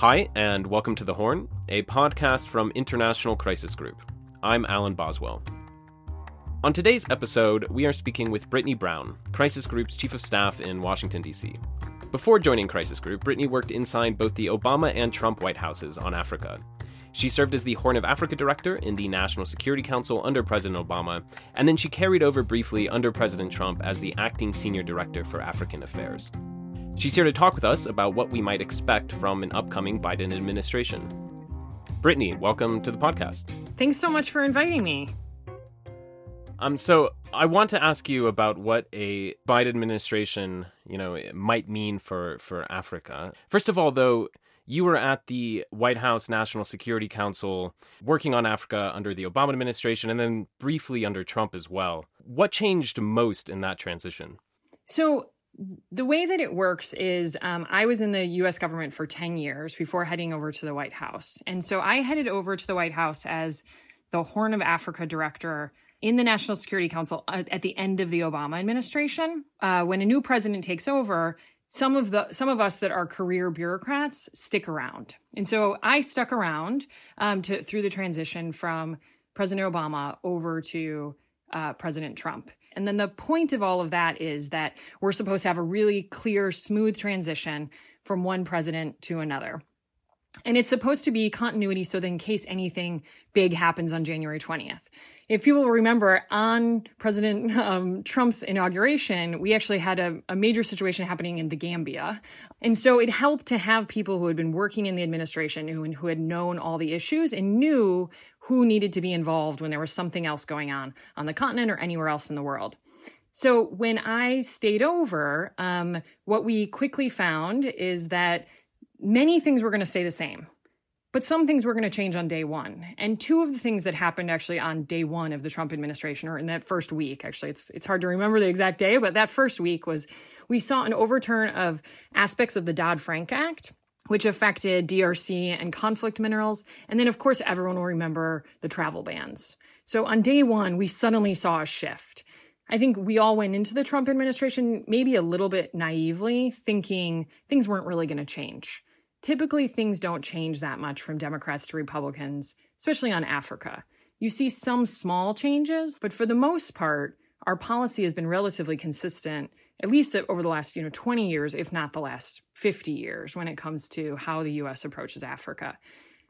Hi, and welcome to The Horn, a podcast from International Crisis Group. I'm Alan Boswell. On today's episode, we are speaking with Brittany Brown, Crisis Group's Chief of Staff in Washington, D.C. Before joining Crisis Group, Brittany worked inside both the Obama and Trump White Houses on Africa. She served as the Horn of Africa Director in the National Security Council under President Obama, and then she carried over briefly under President Trump as the Acting Senior Director for African Affairs. She's here to talk with us about what we might expect from an upcoming Biden administration. Brittany, welcome to the podcast. Thanks so much for inviting me. Um, so I want to ask you about what a Biden administration, you know, might mean for for Africa. First of all, though, you were at the White House National Security Council working on Africa under the Obama administration and then briefly under Trump as well. What changed most in that transition? So the way that it works is um, I was in the US government for 10 years before heading over to the White House. And so I headed over to the White House as the Horn of Africa director in the National Security Council at the end of the Obama administration. Uh, when a new president takes over, some of the some of us that are career bureaucrats stick around, and so I stuck around um, to through the transition from President Obama over to uh, President Trump. And then the point of all of that is that we're supposed to have a really clear, smooth transition from one president to another. And it's supposed to be continuity so that in case anything big happens on January 20th. If people remember, on President um, Trump's inauguration, we actually had a, a, major situation happening in the Gambia. And so it helped to have people who had been working in the administration, who, who had known all the issues and knew who needed to be involved when there was something else going on on the continent or anywhere else in the world. So when I stayed over, um, what we quickly found is that many things were going to stay the same. But some things were going to change on day one. And two of the things that happened actually on day one of the Trump administration, or in that first week, actually, it's, it's hard to remember the exact day, but that first week was we saw an overturn of aspects of the Dodd Frank Act, which affected DRC and conflict minerals. And then, of course, everyone will remember the travel bans. So on day one, we suddenly saw a shift. I think we all went into the Trump administration maybe a little bit naively, thinking things weren't really going to change typically things don't change that much from Democrats to Republicans, especially on Africa. You see some small changes, but for the most part, our policy has been relatively consistent, at least over the last, you know, 20 years, if not the last 50 years, when it comes to how the US approaches Africa.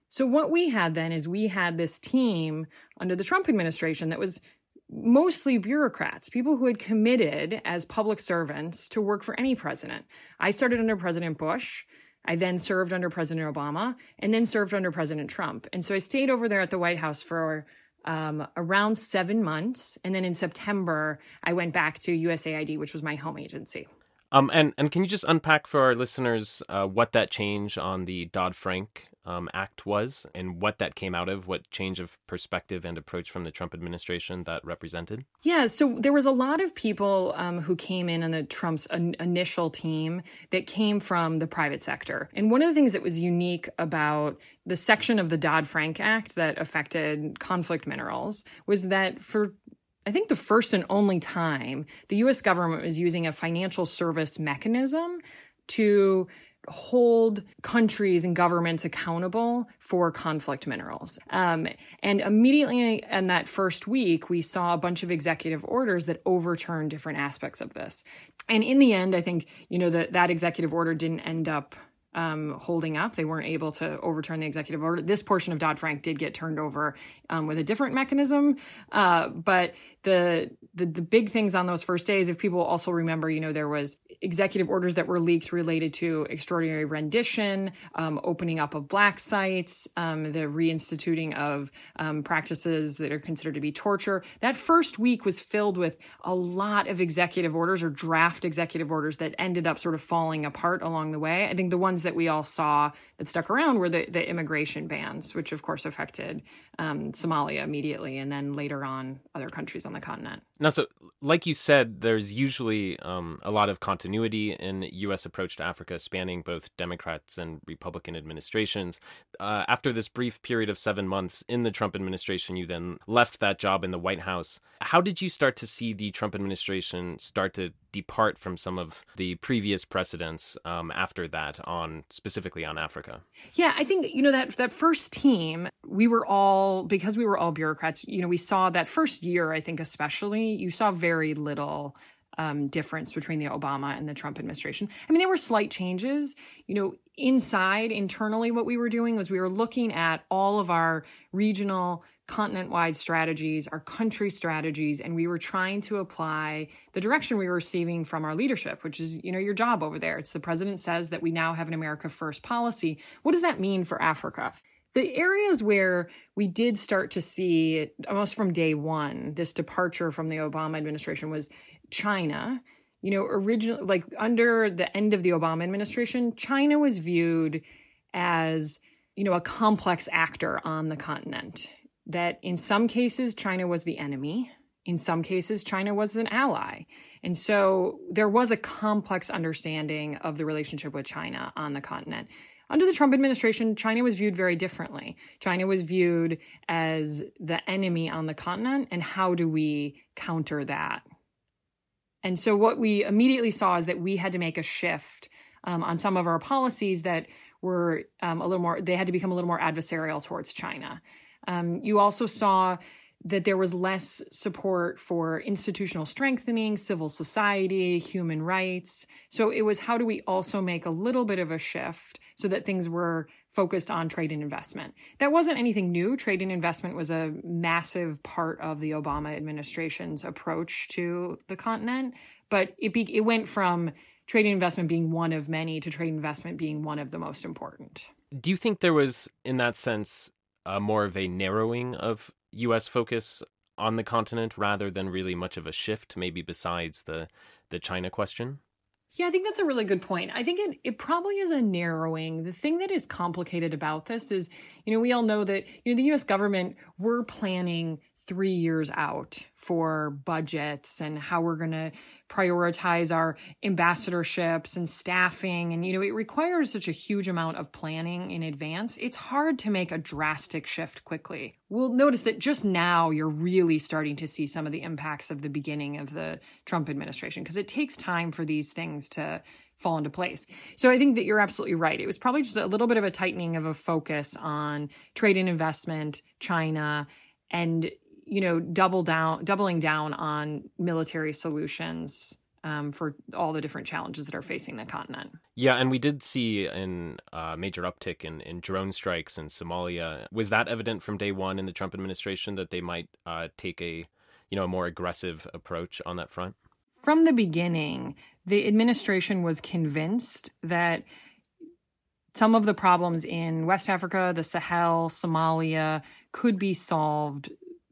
So what we had then is we had this team under the Trump administration that was mostly bureaucrats, people who had committed as public servants to work for any president. I started under President Bush. I then served under President Obama and then served under President Trump. And so I stayed over there at the White House for um, around seven months. And then in September, I went back to USAID, which was my home agency. Um, and, and can you just unpack for our listeners uh, what that change on the Dodd Frank um, act was and what that came out of, what change of perspective and approach from the Trump administration that represented? Yeah, so there was a lot of people um, who came in on the Trump's in- initial team that came from the private sector. And one of the things that was unique about the section of the Dodd Frank Act that affected conflict minerals was that for I think the first and only time the US government was using a financial service mechanism to hold countries and governments accountable for conflict minerals. Um, and immediately in that first week, we saw a bunch of executive orders that overturned different aspects of this. And in the end, I think, you know, that that executive order didn't end up um, holding up. They weren't able to overturn the executive order. This portion of Dodd Frank did get turned over um, with a different mechanism, uh, but the, the the big things on those first days, if people also remember, you know, there was executive orders that were leaked related to extraordinary rendition, um, opening up of black sites, um, the reinstituting of um, practices that are considered to be torture. That first week was filled with a lot of executive orders or draft executive orders that ended up sort of falling apart along the way. I think the ones that we all saw that stuck around were the, the immigration bans, which of course affected um, Somalia immediately, and then later on other countries on the continent. Now, so like you said, there's usually um, a lot of continuity in U.S. approach to Africa, spanning both Democrats and Republican administrations. Uh, after this brief period of seven months in the Trump administration, you then left that job in the White House. How did you start to see the Trump administration start to depart from some of the previous precedents um, after that on specifically on Africa? Yeah, I think you know that that first team, we were all because we were all bureaucrats. You know, we saw that first year. I think especially you saw very little um, difference between the Obama and the Trump administration. I mean, there were slight changes. You know, inside internally, what we were doing was we were looking at all of our regional continent wide strategies, our country strategies, and we were trying to apply the direction we were receiving from our leadership, which is, you know, your job over there. It's the president says that we now have an America First policy. What does that mean for Africa? The areas where we did start to see almost from day one this departure from the Obama administration was China. You know, originally, like under the end of the Obama administration, China was viewed as, you know, a complex actor on the continent that in some cases, China was the enemy. In some cases, China was an ally. And so there was a complex understanding of the relationship with China on the continent. Under the Trump administration, China was viewed very differently. China was viewed as the enemy on the continent, and how do we counter that? And so what we immediately saw is that we had to make a shift um, on some of our policies that were um, a little more, they had to become a little more adversarial towards China. Um, you also saw that there was less support for institutional strengthening, civil society, human rights. So it was how do we also make a little bit of a shift so that things were focused on trade and investment. That wasn't anything new. Trade and investment was a massive part of the Obama administration's approach to the continent, but it be, it went from trade and investment being one of many to trade investment being one of the most important. Do you think there was in that sense more of a narrowing of U.S. focus on the continent rather than really much of a shift, maybe besides the the China question? Yeah, I think that's a really good point. I think it, it probably is a narrowing. The thing that is complicated about this is, you know, we all know that, you know, the US government, we're planning three years out for budgets and how we're going to prioritize our ambassadorships and staffing. And, you know, it requires such a huge amount of planning in advance. It's hard to make a drastic shift quickly. We'll notice that just now you're really starting to see some of the impacts of the beginning of the Trump administration because it takes time for these things to fall into place. So I think that you're absolutely right. It was probably just a little bit of a tightening of a focus on trade and investment, China, and you know, double down, doubling down on military solutions um, for all the different challenges that are facing the continent. Yeah, and we did see a uh, major uptick in, in drone strikes in Somalia. Was that evident from day one in the Trump administration that they might uh, take a, you know, a more aggressive approach on that front? From the beginning, the administration was convinced that some of the problems in West Africa, the Sahel, Somalia could be solved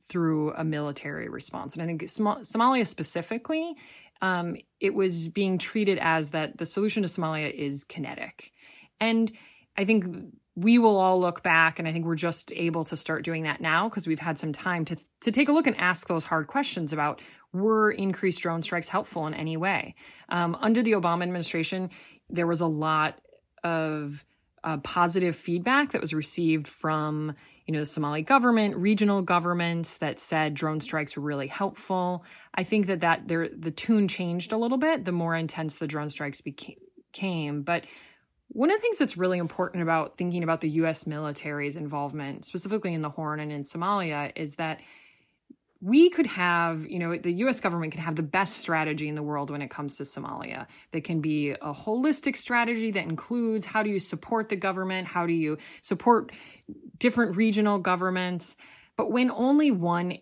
through a military response. And I think Som- Somalia specifically, um, it was being treated as that the solution to Somalia is kinetic. And I think we will all look back, and I think we're just able to start doing that now because we've had some time to, to take a look and ask those hard questions about were increased drone strikes helpful in any way? Um, under the Obama administration, there was a lot of uh, positive feedback that was received from you know, the Somali government, regional governments that said drone strikes were really helpful. I think that that there the tune changed a little bit the more intense the drone strikes became. But one of the things that's really important about thinking about the U.S. military's involvement, specifically in the Horn and in Somalia, is that we could have, you know, the US government can have the best strategy in the world when it comes to Somalia. That can be a holistic strategy that includes how do you support the government? How do you support different regional governments? But when only one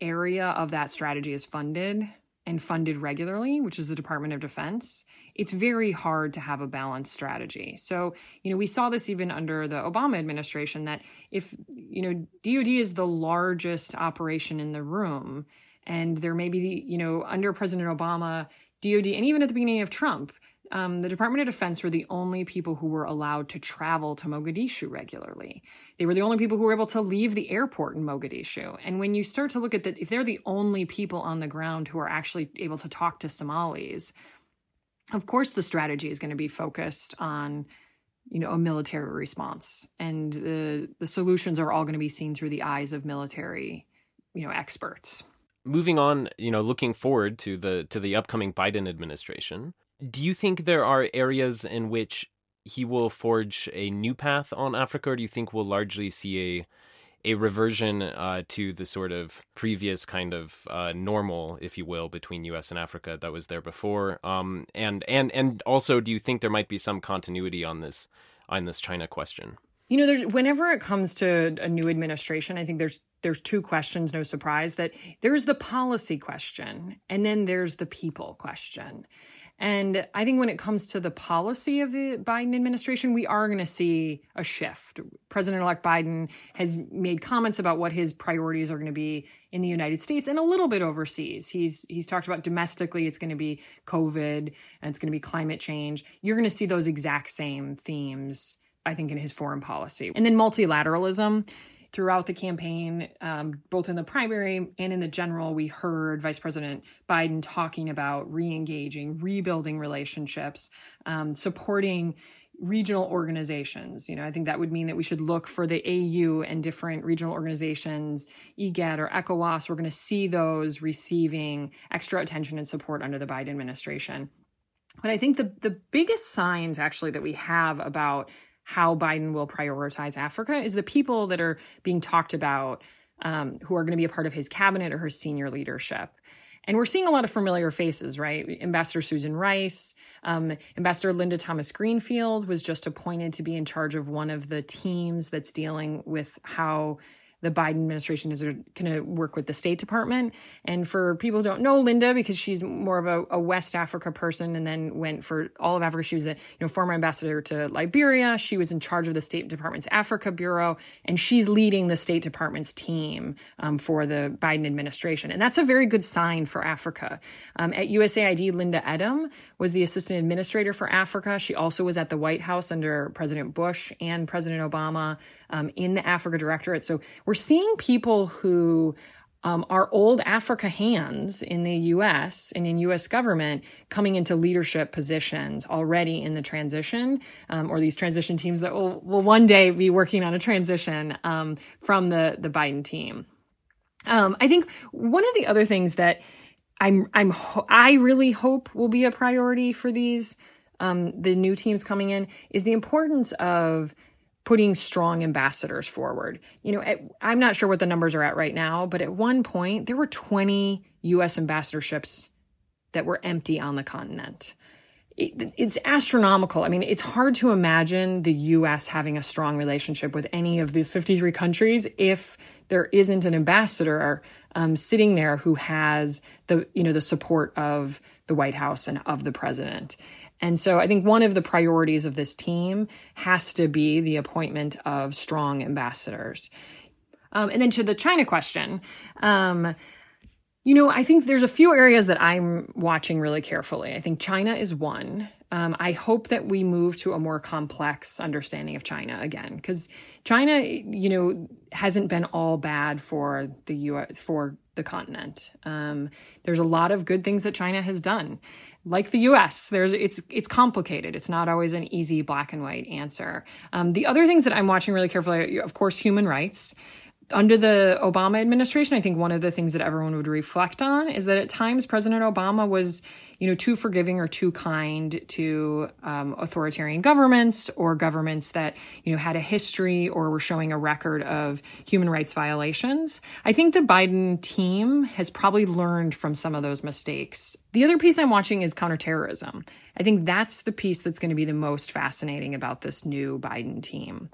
area of that strategy is funded, and funded regularly, which is the Department of Defense, it's very hard to have a balanced strategy. So, you know, we saw this even under the Obama administration that if, you know, DoD is the largest operation in the room, and there may be, you know, under President Obama, DoD, and even at the beginning of Trump, um, the Department of Defense were the only people who were allowed to travel to Mogadishu regularly. They were the only people who were able to leave the airport in Mogadishu. And when you start to look at that, if they're the only people on the ground who are actually able to talk to Somalis, of course the strategy is going to be focused on you know a military response and the the solutions are all going to be seen through the eyes of military you know experts moving on, you know, looking forward to the to the upcoming Biden administration, do you think there are areas in which he will forge a new path on Africa, or do you think we'll largely see a a reversion uh, to the sort of previous kind of uh, normal, if you will, between U.S. and Africa that was there before? Um, and and and also, do you think there might be some continuity on this on this China question? You know, there's whenever it comes to a new administration, I think there's there's two questions, no surprise, that there's the policy question and then there's the people question. And I think when it comes to the policy of the Biden administration, we are going to see a shift. President elect Biden has made comments about what his priorities are going to be in the United States and a little bit overseas. He's he's talked about domestically it's going to be COVID and it's going to be climate change. You're going to see those exact same themes I think in his foreign policy. And then multilateralism throughout the campaign, um, both in the primary and in the general, we heard Vice President Biden talking about re engaging, rebuilding relationships, um, supporting regional organizations. You know, I think that would mean that we should look for the AU and different regional organizations, IGAD or ECOWAS. We're going to see those receiving extra attention and support under the Biden administration. But I think the, the biggest signs actually that we have about how Biden will prioritize Africa is the people that are being talked about um, who are going to be a part of his cabinet or his senior leadership. And we're seeing a lot of familiar faces, right? Ambassador Susan Rice, um, Ambassador Linda Thomas Greenfield was just appointed to be in charge of one of the teams that's dealing with how the Biden administration is going to work with the State Department. And for people who don't know Linda, because she's more of a, a, West Africa person and then went for all of Africa, she was a you know former ambassador to Liberia. She was in charge of the State Department's Africa Bureau, and she's leading the State Department's team um, for the Biden administration. And that's a very good sign for Africa. Um, at USAID, Linda Etim was the assistant administrator for Africa. She also was at the White House under President Bush and President Obama um, in the Africa Directorate. So we're seeing people who um, are old Africa hands in the US and in US government coming into leadership positions already in the transition, um, or these transition teams that will, will one day be working on a transition um, from the, the Biden team. Um, I think one of the other things that I'm, I'm, I really hope will be a priority for these, um, the new teams coming in is the importance of putting strong ambassadors forward. You know, at, I'm not sure what the numbers are at right now, but at one point there were 20 US ambassadorships that were empty on the continent. It, it's astronomical. I mean, it's hard to imagine the US having a strong relationship with any of the 53 countries if there isn't an ambassador um, sitting there who has the, you know, the support of the White House and of the president. And so I think one of the priorities of this team has to be the appointment of strong ambassadors. Um, and then to the China question, um, you know, I think there's a few areas that I'm watching really carefully. I think China is one. Um, I hope that we move to a more complex understanding of China again, because China, you know, hasn't been all bad for the U.S. for the continent. Um, there's a lot of good things that China has done like the US, there's it's it's complicated. It's not always an easy black and white answer. Um, the other things that I'm watching really carefully, of course, human rights under the Obama administration, I think one of the things that everyone would reflect on is that at times President Obama was, you know, too forgiving or too kind to um, authoritarian governments or governments that, you know, had a history or were showing a record of human rights violations. I think the Biden team has probably learned from some of those mistakes. The other piece I'm watching is counterterrorism. I think that's the piece that's going to be the most fascinating about this new Biden team.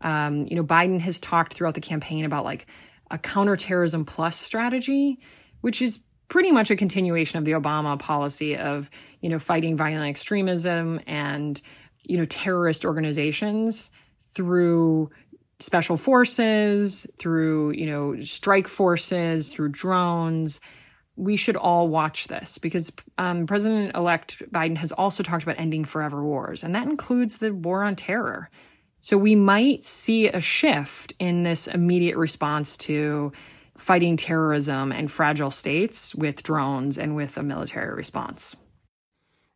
Um, you know, Biden has talked throughout the campaign about like a counterterrorism plus strategy, which is pretty much a continuation of the Obama policy of, you know, fighting violent extremism and, you know, terrorist organizations through special forces, through, you know, strike forces, through drones. We should all watch this because um, President elect Biden has also talked about ending forever wars, and that includes the war on terror. So we might see a shift in this immediate response to fighting terrorism and fragile states with drones and with a military response.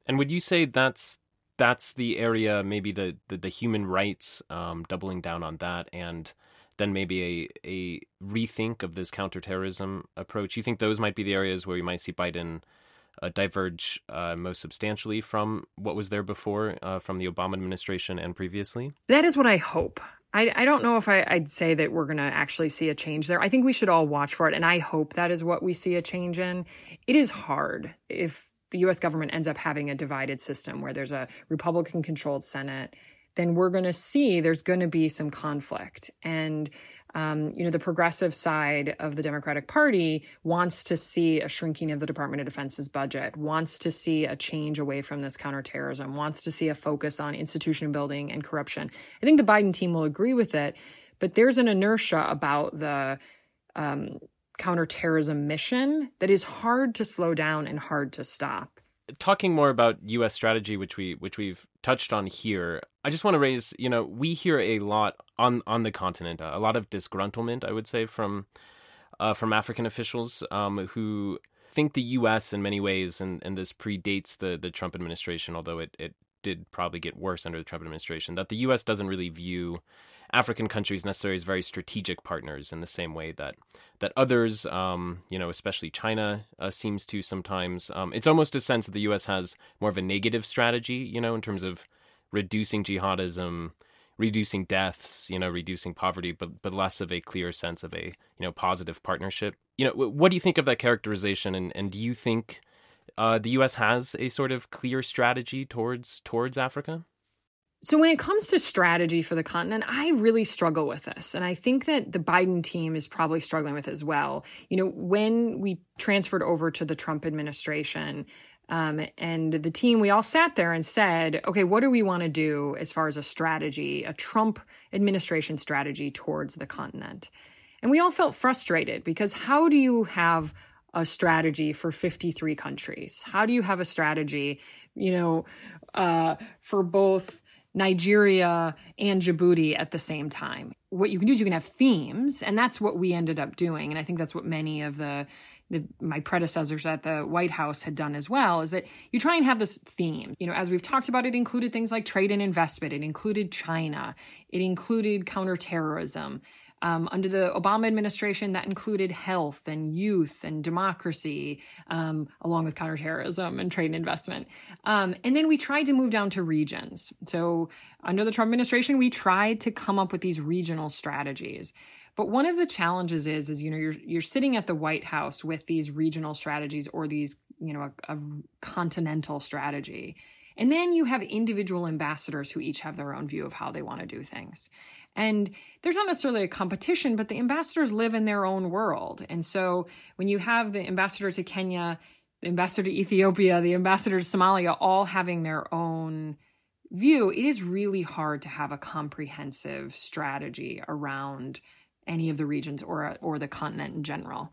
And would you say that's that's the area, maybe the the, the human rights, um, doubling down on that, and then maybe a a rethink of this counterterrorism approach. You think those might be the areas where you might see Biden uh, diverge uh, most substantially from what was there before uh, from the Obama administration and previously? That is what I hope. I, I don't know if I, would say that we're going to actually see a change there. I think we should all watch for it, and I hope that is what we see a change in. It is hard if the US government ends up having a divided system where there's a Republican controlled Senate, then we're going to see there's going to be some conflict. And um, you know, the progressive side of the Democratic Party wants to see a shrinking of the Department of Defense's budget, wants to see a change away from this counterterrorism, wants to see a focus on institution building and corruption. I think the Biden team will agree with it, but there's an inertia about the um, counterterrorism mission that is hard to slow down and hard to stop talking more about U.S. strategy, which we which we've touched on here, I just want to raise. You know, we hear a lot on on the continent, a lot of disgruntlement, I would say, from uh, from African officials um, who think the U.S. in many ways, and, and this predates the the Trump administration, although it it did probably get worse under the Trump administration, that the U.S. doesn't really view African countries necessarily as very strategic partners in the same way that that others, um, you know, especially China, uh, seems to sometimes. Um, it's almost a sense that the U.S. has more of a negative strategy, you know, in terms of reducing jihadism, reducing deaths, you know, reducing poverty, but but less of a clear sense of a you know positive partnership. You know, what do you think of that characterization, and and do you think uh, the U.S. has a sort of clear strategy towards towards Africa? So, when it comes to strategy for the continent, I really struggle with this. And I think that the Biden team is probably struggling with as well. You know, when we transferred over to the Trump administration, um, and the team, we all sat there and said, okay, what do we want to do as far as a strategy, a Trump administration strategy towards the continent? And we all felt frustrated because how do you have a strategy for 53 countries? How do you have a strategy, you know, uh, for both Nigeria and Djibouti at the same time. What you can do is you can have themes, and that's what we ended up doing. And I think that's what many of the, the my predecessors at the White House had done as well. Is that you try and have this theme. You know, as we've talked about, it included things like trade and investment. It included China. It included counterterrorism. Um, under the Obama administration, that included health and youth and democracy, um, along with counterterrorism and trade and investment. Um, and then we tried to move down to regions. So under the Trump administration, we tried to come up with these regional strategies. But one of the challenges is, is you know, you're you're sitting at the White House with these regional strategies or these, you know, a, a continental strategy. And then you have individual ambassadors who each have their own view of how they want to do things. And there's not necessarily a competition, but the ambassadors live in their own world. And so when you have the ambassador to Kenya, the ambassador to Ethiopia, the ambassador to Somalia, all having their own view, it is really hard to have a comprehensive strategy around any of the regions or or the continent in general.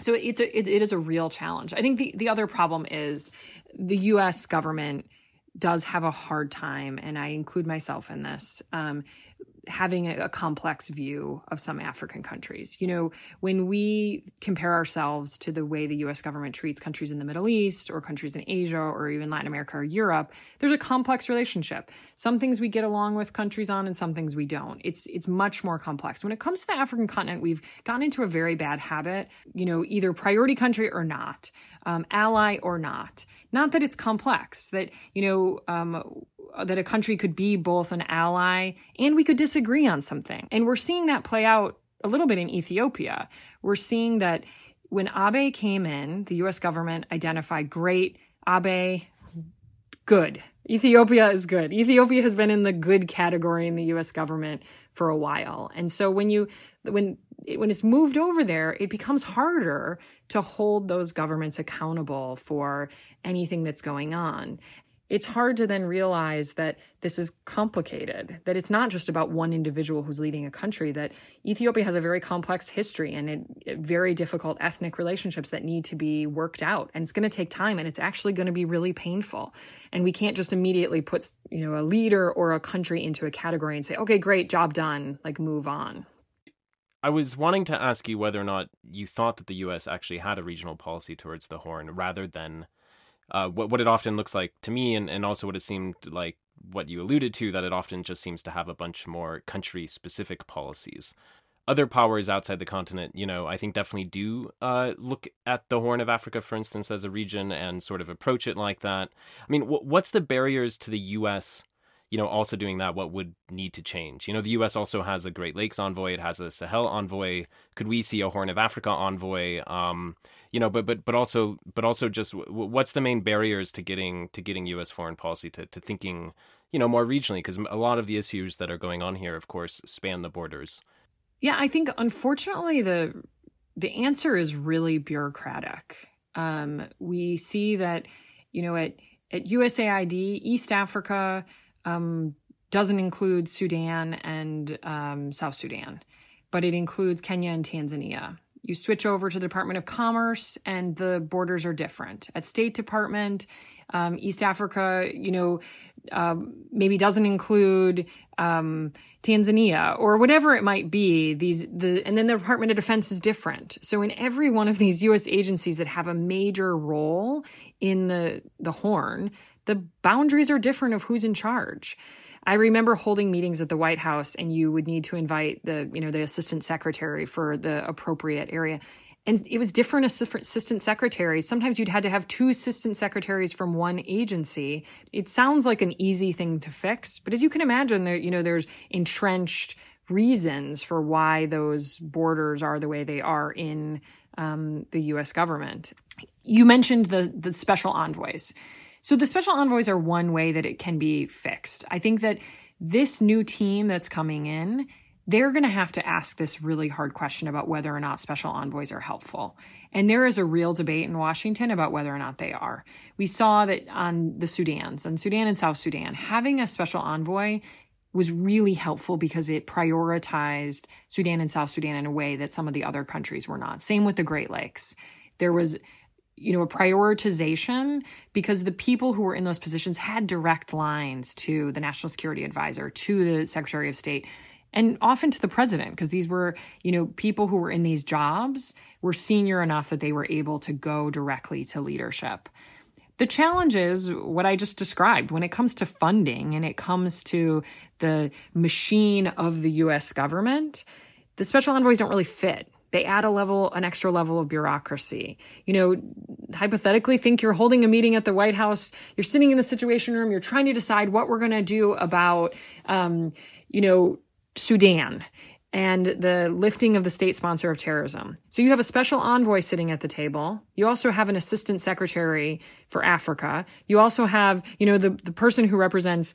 So it's a it, it is a real challenge. I think the the other problem is the U.S. government does have a hard time, and I include myself in this, um, having a, complex view of some African countries. You know, when we compare ourselves to the way the US government treats countries in the Middle East or countries in Asia or even Latin America or Europe, there's a complex relationship. Some things we get along with countries on and some things we don't. It's it's much more complex. When it comes to the African continent, we've gotten into a very bad habit, you know, either priority country or not, um, ally or not. Not that it's complex, that, you know, um, that a country could be both an ally and we could disagree on something. And we're seeing that play out a little bit in Ethiopia. We're seeing that when Abiy came in, the US government identified great, Abiy, good. Ethiopia is good. Ethiopia has been in the good category in the US government for a while. And so when you when when it's moved over there, it becomes harder to hold those governments accountable for anything that's going on it's hard to then realize that this is complicated, that it's not just about one individual who's leading a country, that Ethiopia has a very complex history and it, it very difficult ethnic relationships that need to be worked out. And it's going to take time and it's actually going to be really painful. And we can't just immediately put, you know, a leader or a country into a category and say, okay, great, job done, like move on. I was wanting to ask you whether or not you thought that the US actually had a regional policy towards the Horn rather than uh, what what it often looks like to me, and, and also what it seemed like what you alluded to, that it often just seems to have a bunch more country specific policies. Other powers outside the continent, you know, I think definitely do uh, look at the Horn of Africa, for instance, as a region and sort of approach it like that. I mean, what's the barriers to the U.S you know, also doing that, what would need to change? You know, the U.S. also has a Great Lakes envoy. It has a Sahel envoy. Could we see a Horn of Africa envoy? Um, you know, but but but also but also just what's the main barriers to getting to getting U.S. foreign policy to to thinking, you know, more regionally? Because a lot of the issues that are going on here, of course, span the borders. Yeah, I think unfortunately the the answer is really bureaucratic. Um, we see that, you know, at at USAID, East Africa um, doesn't include Sudan and um, South Sudan, but it includes Kenya and Tanzania. You switch over to the Department of Commerce, and the borders are different. At State Department, um, East Africa, you know, um, maybe doesn't include um, Tanzania or whatever it might be. These the and then the Department of Defense is different. So in every one of these U.S. agencies that have a major role in the the Horn, the boundaries are different of who's in charge. I remember holding meetings at the White House and you would need to invite the, you know, the assistant secretary for the appropriate area. And it was different assistant secretaries. Sometimes you'd had to have two assistant secretaries from one agency. It sounds like an easy thing to fix, but as you can imagine, there, you know, there's entrenched reasons for why those borders are the way they are in um, the U.S. government. You mentioned the the special envoys. So the special envoys are one way that it can be fixed. I think that this new team that's coming in, they're going to have to ask this really hard question about whether or not special envoys are helpful. And there is a real debate in Washington about whether or not they are. We saw that on the Sudans, on Sudan and South Sudan, having a special envoy was really helpful because it prioritized Sudan and South Sudan in a way that some of the other countries were not. Same with the Great Lakes. There was you know, a prioritization because the people who were in those positions had direct lines to the national security advisor, to the secretary of state, and often to the president because these were, you know, people who were in these jobs were senior enough that they were able to go directly to leadership. The challenge is what I just described when it comes to funding and it comes to the machine of the US government, the special envoys don't really fit they add a level, an extra level of bureaucracy. You know, hypothetically, think you're holding a meeting at the White House, you're sitting in the Situation Room, you're trying to decide what we're going to do about, um, you know, Sudan and the lifting of the state sponsor of terrorism. So you have a special envoy sitting at the table. You also have an assistant secretary for Africa. You also have, you know, the, the person who represents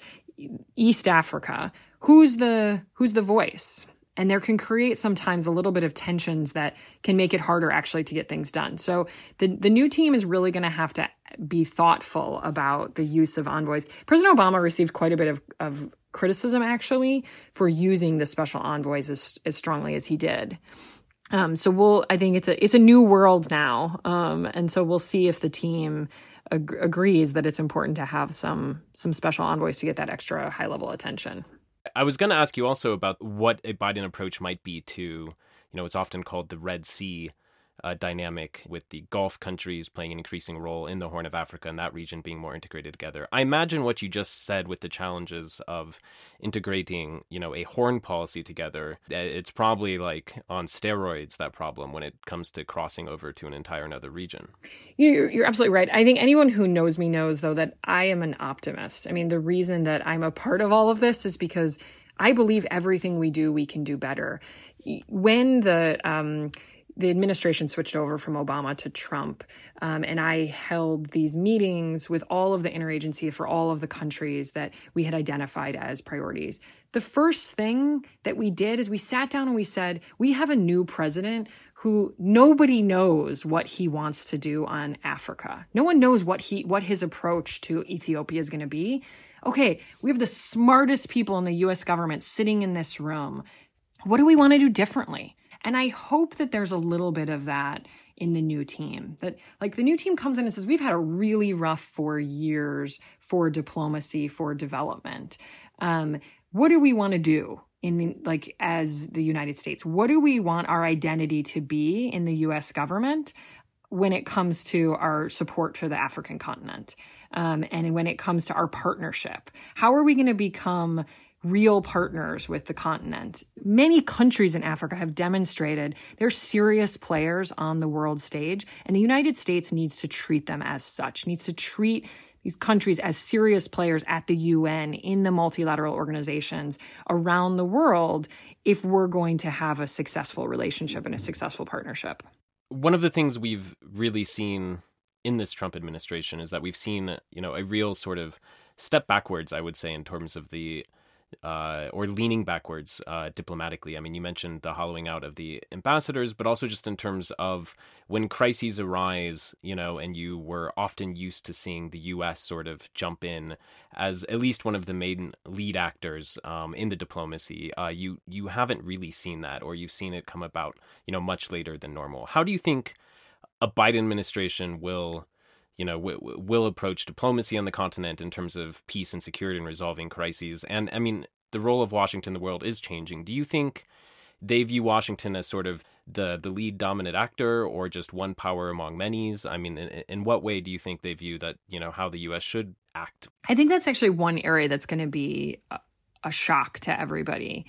East Africa. Who's the, who's the voice? And there can create sometimes a little bit of tensions that can make it harder actually to get things done. So the the new team is really going to have to be thoughtful about the use of envoys. President Obama received quite a bit of, of criticism actually for using the special envoys as, as strongly as he did. Um, so we'll, I think it's a, it's a new world now. Um, and so we'll see if the team ag- agrees that it's important to have some, some special envoys to get that extra high level attention. I was going to ask you also about what a Biden approach might be to, you know, it's often called the Red Sea uh, dynamic with the Gulf countries playing an increasing role in the Horn of Africa and that region being more integrated together. I imagine what you just said with the challenges of integrating, you know, a Horn policy together, uh, it's probably like on steroids that problem when it comes to crossing over to an entire another region. You're, you're absolutely right. I think anyone who knows me knows though that I am an optimist. I mean, the reason that I'm a part of all of this is because I believe everything we do, we can do better. When the um, the administration switched over from Obama to Trump, um, and I held these meetings with all of the interagency for all of the countries that we had identified as priorities. The first thing that we did is we sat down and we said, we have a new president who nobody knows what he wants to do on Africa. No one knows what he what his approach to Ethiopia is going to be. Okay, we have the smartest people in the US government sitting in this room. What do we want to do differently? And I hope that there's a little bit of that in the new team. That like the new team comes in and says, we've had a really rough four years for diplomacy, for development. Um, what do we want to do in the, like as the United States? What do we want our identity to be in the US government when it comes to our support for the African continent? um, and when it comes to our partnership. How are we going to become real partners with the continent. Many countries in Africa have demonstrated they're serious players on the world stage, and the United States needs to treat them as such, needs to treat these countries as serious players at the UN, in the multilateral organizations around the world, if we're going to have a successful relationship and a successful partnership. One of the things we've really seen in this Trump administration is that we've seen, you know, a real sort of step backwards, I would say, in terms of the uh, or leaning backwards uh, diplomatically. I mean, you mentioned the hollowing out of the ambassadors, but also just in terms of when crises arise, you know, and you were often used to seeing the U.S. sort of jump in as at least one of the main lead actors um, in the diplomacy. Uh, you you haven't really seen that, or you've seen it come about, you know, much later than normal. How do you think a Biden administration will? You know, w- will approach diplomacy on the continent in terms of peace and security and resolving crises. And I mean, the role of Washington in the world is changing. Do you think they view Washington as sort of the the lead dominant actor or just one power among many's? I mean, in, in what way do you think they view that, you know, how the US should act? I think that's actually one area that's going to be a, a shock to everybody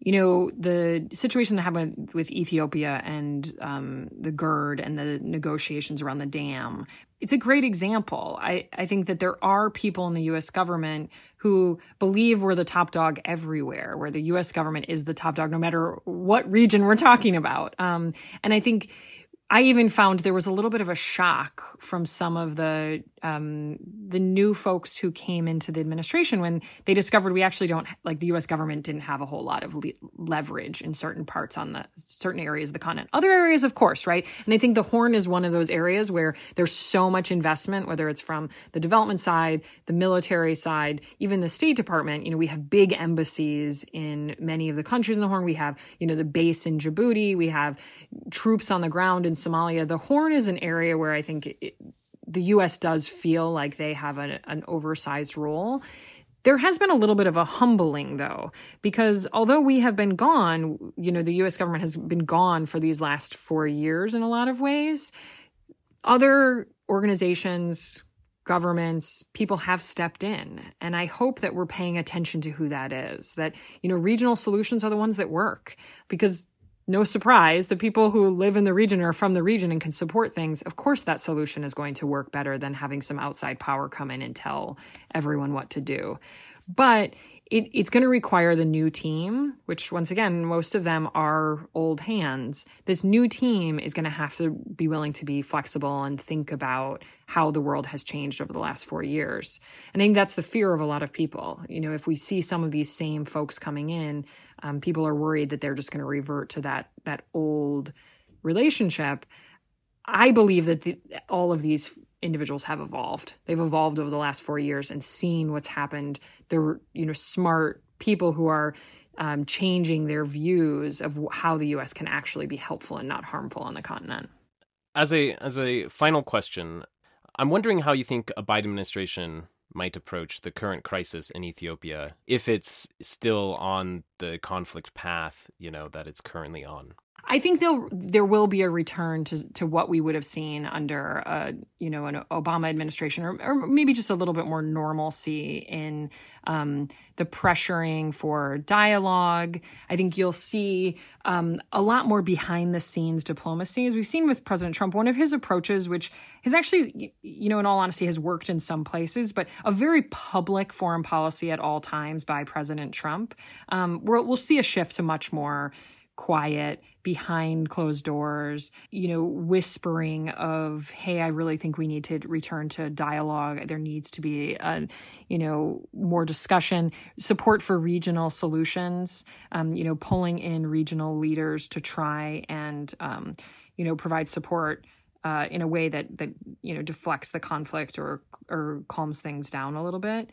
you know, the situation that happened with Ethiopia and um, the GERD and the negotiations around the dam, it's a great example. I, I think that there are people in the US government who believe we're the top dog everywhere, where the US government is the top dog no matter what region we're talking about. Um, and I think I even found there was a little bit of a shock from some of the um, the new folks who came into the administration when they discovered we actually don't like the U.S. government didn't have a whole lot of le- leverage in certain parts on the certain areas of the continent. Other areas, of course, right? And I think the Horn is one of those areas where there's so much investment, whether it's from the development side, the military side, even the State Department. You know, we have big embassies in many of the countries in the Horn. We have you know the base in Djibouti. We have troops on the ground in Somalia. The Horn is an area where I think it, the U.S. does feel like they have an, an oversized role. There has been a little bit of a humbling, though, because although we have been gone, you know, the US government has been gone for these last four years in a lot of ways. Other organizations, governments, people have stepped in. And I hope that we're paying attention to who that is, that, you know, regional solutions are the ones that work because no surprise, the people who live in the region are from the region and can support things. Of course, that solution is going to work better than having some outside power come in and tell everyone what to do. But it, it's going to require the new team, which once again, most of them are old hands. This new team is going to have to be willing to be flexible and think about how the world has changed over the last four years. And I think that's the fear of a lot of people. You know, if we see some of these same folks coming in, um, people are worried that they're just going to revert to that that old relationship. I believe that the, all of these individuals have evolved. They've evolved over the last four years and seen what's happened. They're you know smart people who are um, changing their views of how the U.S. can actually be helpful and not harmful on the continent. As a as a final question, I'm wondering how you think a Biden administration might approach the current crisis in Ethiopia if it's still on the conflict path, you know, that it's currently on. I think there there will be a return to to what we would have seen under a you know an Obama administration, or, or maybe just a little bit more normalcy in um, the pressuring for dialogue. I think you'll see um, a lot more behind the scenes diplomacy, as we've seen with President Trump. One of his approaches, which has actually, you know, in all honesty, has worked in some places, but a very public foreign policy at all times by President Trump. Um, we'll see a shift to much more quiet behind closed doors, you know, whispering of, hey, I really think we need to return to dialogue. There needs to be, a, you know, more discussion, support for regional solutions, um, you know, pulling in regional leaders to try and, um, you know, provide support. Uh, in a way that that you know deflects the conflict or or calms things down a little bit.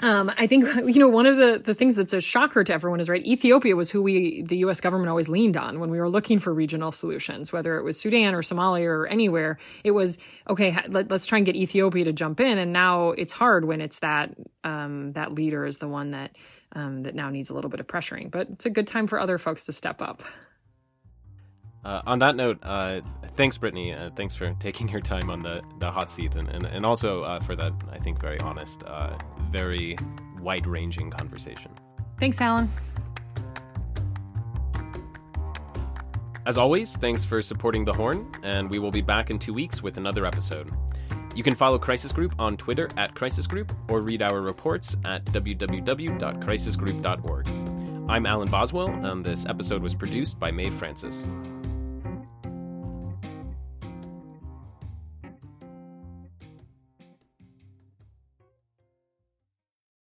Um, I think you know one of the the things that's a shocker to everyone is right. Ethiopia was who we the U.S. government always leaned on when we were looking for regional solutions, whether it was Sudan or Somalia or anywhere. It was okay. Let, us try and get Ethiopia to jump in, and now it's hard when it's that um, that leader is the one that um, that now needs a little bit of pressuring. But it's a good time for other folks to step up. Uh, on that note, uh, thanks, Brittany. Uh, thanks for taking your time on the, the hot seat and, and, and also uh, for that, I think, very honest, uh, very wide ranging conversation. Thanks, Alan. As always, thanks for supporting The Horn, and we will be back in two weeks with another episode. You can follow Crisis Group on Twitter at Crisis Group or read our reports at www.crisisgroup.org. I'm Alan Boswell, and this episode was produced by Mae Francis.